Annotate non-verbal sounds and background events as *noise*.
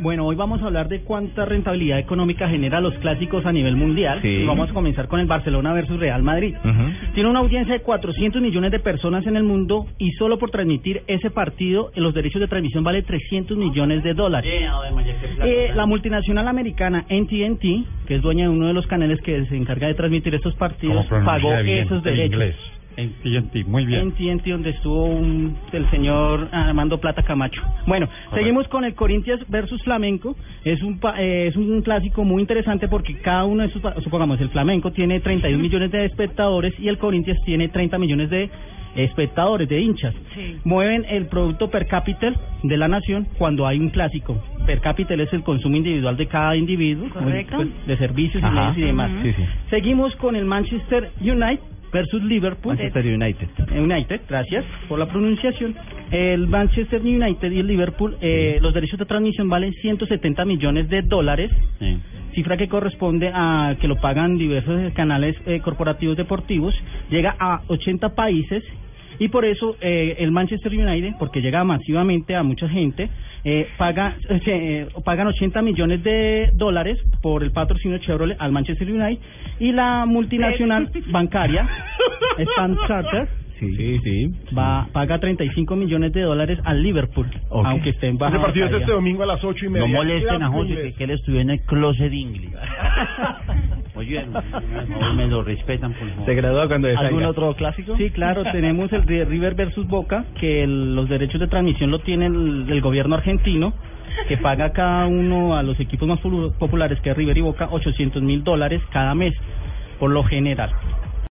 Bueno, hoy vamos a hablar de cuánta rentabilidad económica genera los clásicos a nivel mundial. Sí. Y vamos a comenzar con el Barcelona versus Real Madrid. Tiene una audiencia de 400 millones de personas en el mundo y solo por transmitir ese partido, los derechos de transmisión vale 300 millones de dólares. Eh, la multinacional americana NTNT, que es dueña de uno de los canales que se encarga de transmitir estos partidos, ¿Cómo pronuncia pagó bien esos derechos. En TNT, muy bien. NTNT, donde estuvo un- el señor Armando Plata Camacho. Bueno, seguimos con el Corinthians versus Flamenco. Es un pa- eh, es un clásico muy interesante porque cada uno de esos, pa- supongamos, el Flamenco tiene 31 millones de espectadores y el Corinthians tiene 30 millones de espectadores, de hinchas. Mueven el producto per cápita de la nación cuando hay un clásico. Per cápita es el consumo individual de cada individuo, Correcto. pues, de servicios y Ajá. medios y demás. Sí, sí. Seguimos con el Manchester United versus Liverpool. Manchester United. United, gracias por la pronunciación. El Manchester United y el Liverpool, eh, los derechos de transmisión valen 170 millones de dólares, cifra que corresponde a que lo pagan diversos canales eh, corporativos deportivos, llega a 80 países y por eso eh, el Manchester United, porque llega masivamente a mucha gente, eh, paga eh, se, eh, pagan 80 millones de dólares por el patrocinio de Chevrolet al Manchester United y la multinacional bancaria *laughs* Standard Charter Sí, sí, sí. va paga 35 millones de dólares al Liverpool, Ok. aunque esté en baja Ese partido es este domingo a las ocho y media. No molesten a José, inglés. que, él estudió en el closet English. *laughs* Oye, me lo respetan, por favor. Se gradúa cuando ¿Algún salga. otro clásico? Sí, claro, tenemos el de River versus Boca, que el- los derechos de transmisión lo tiene el, el gobierno argentino, que paga a cada uno a los equipos más populares que es River y Boca 800 mil dólares cada mes, por lo general.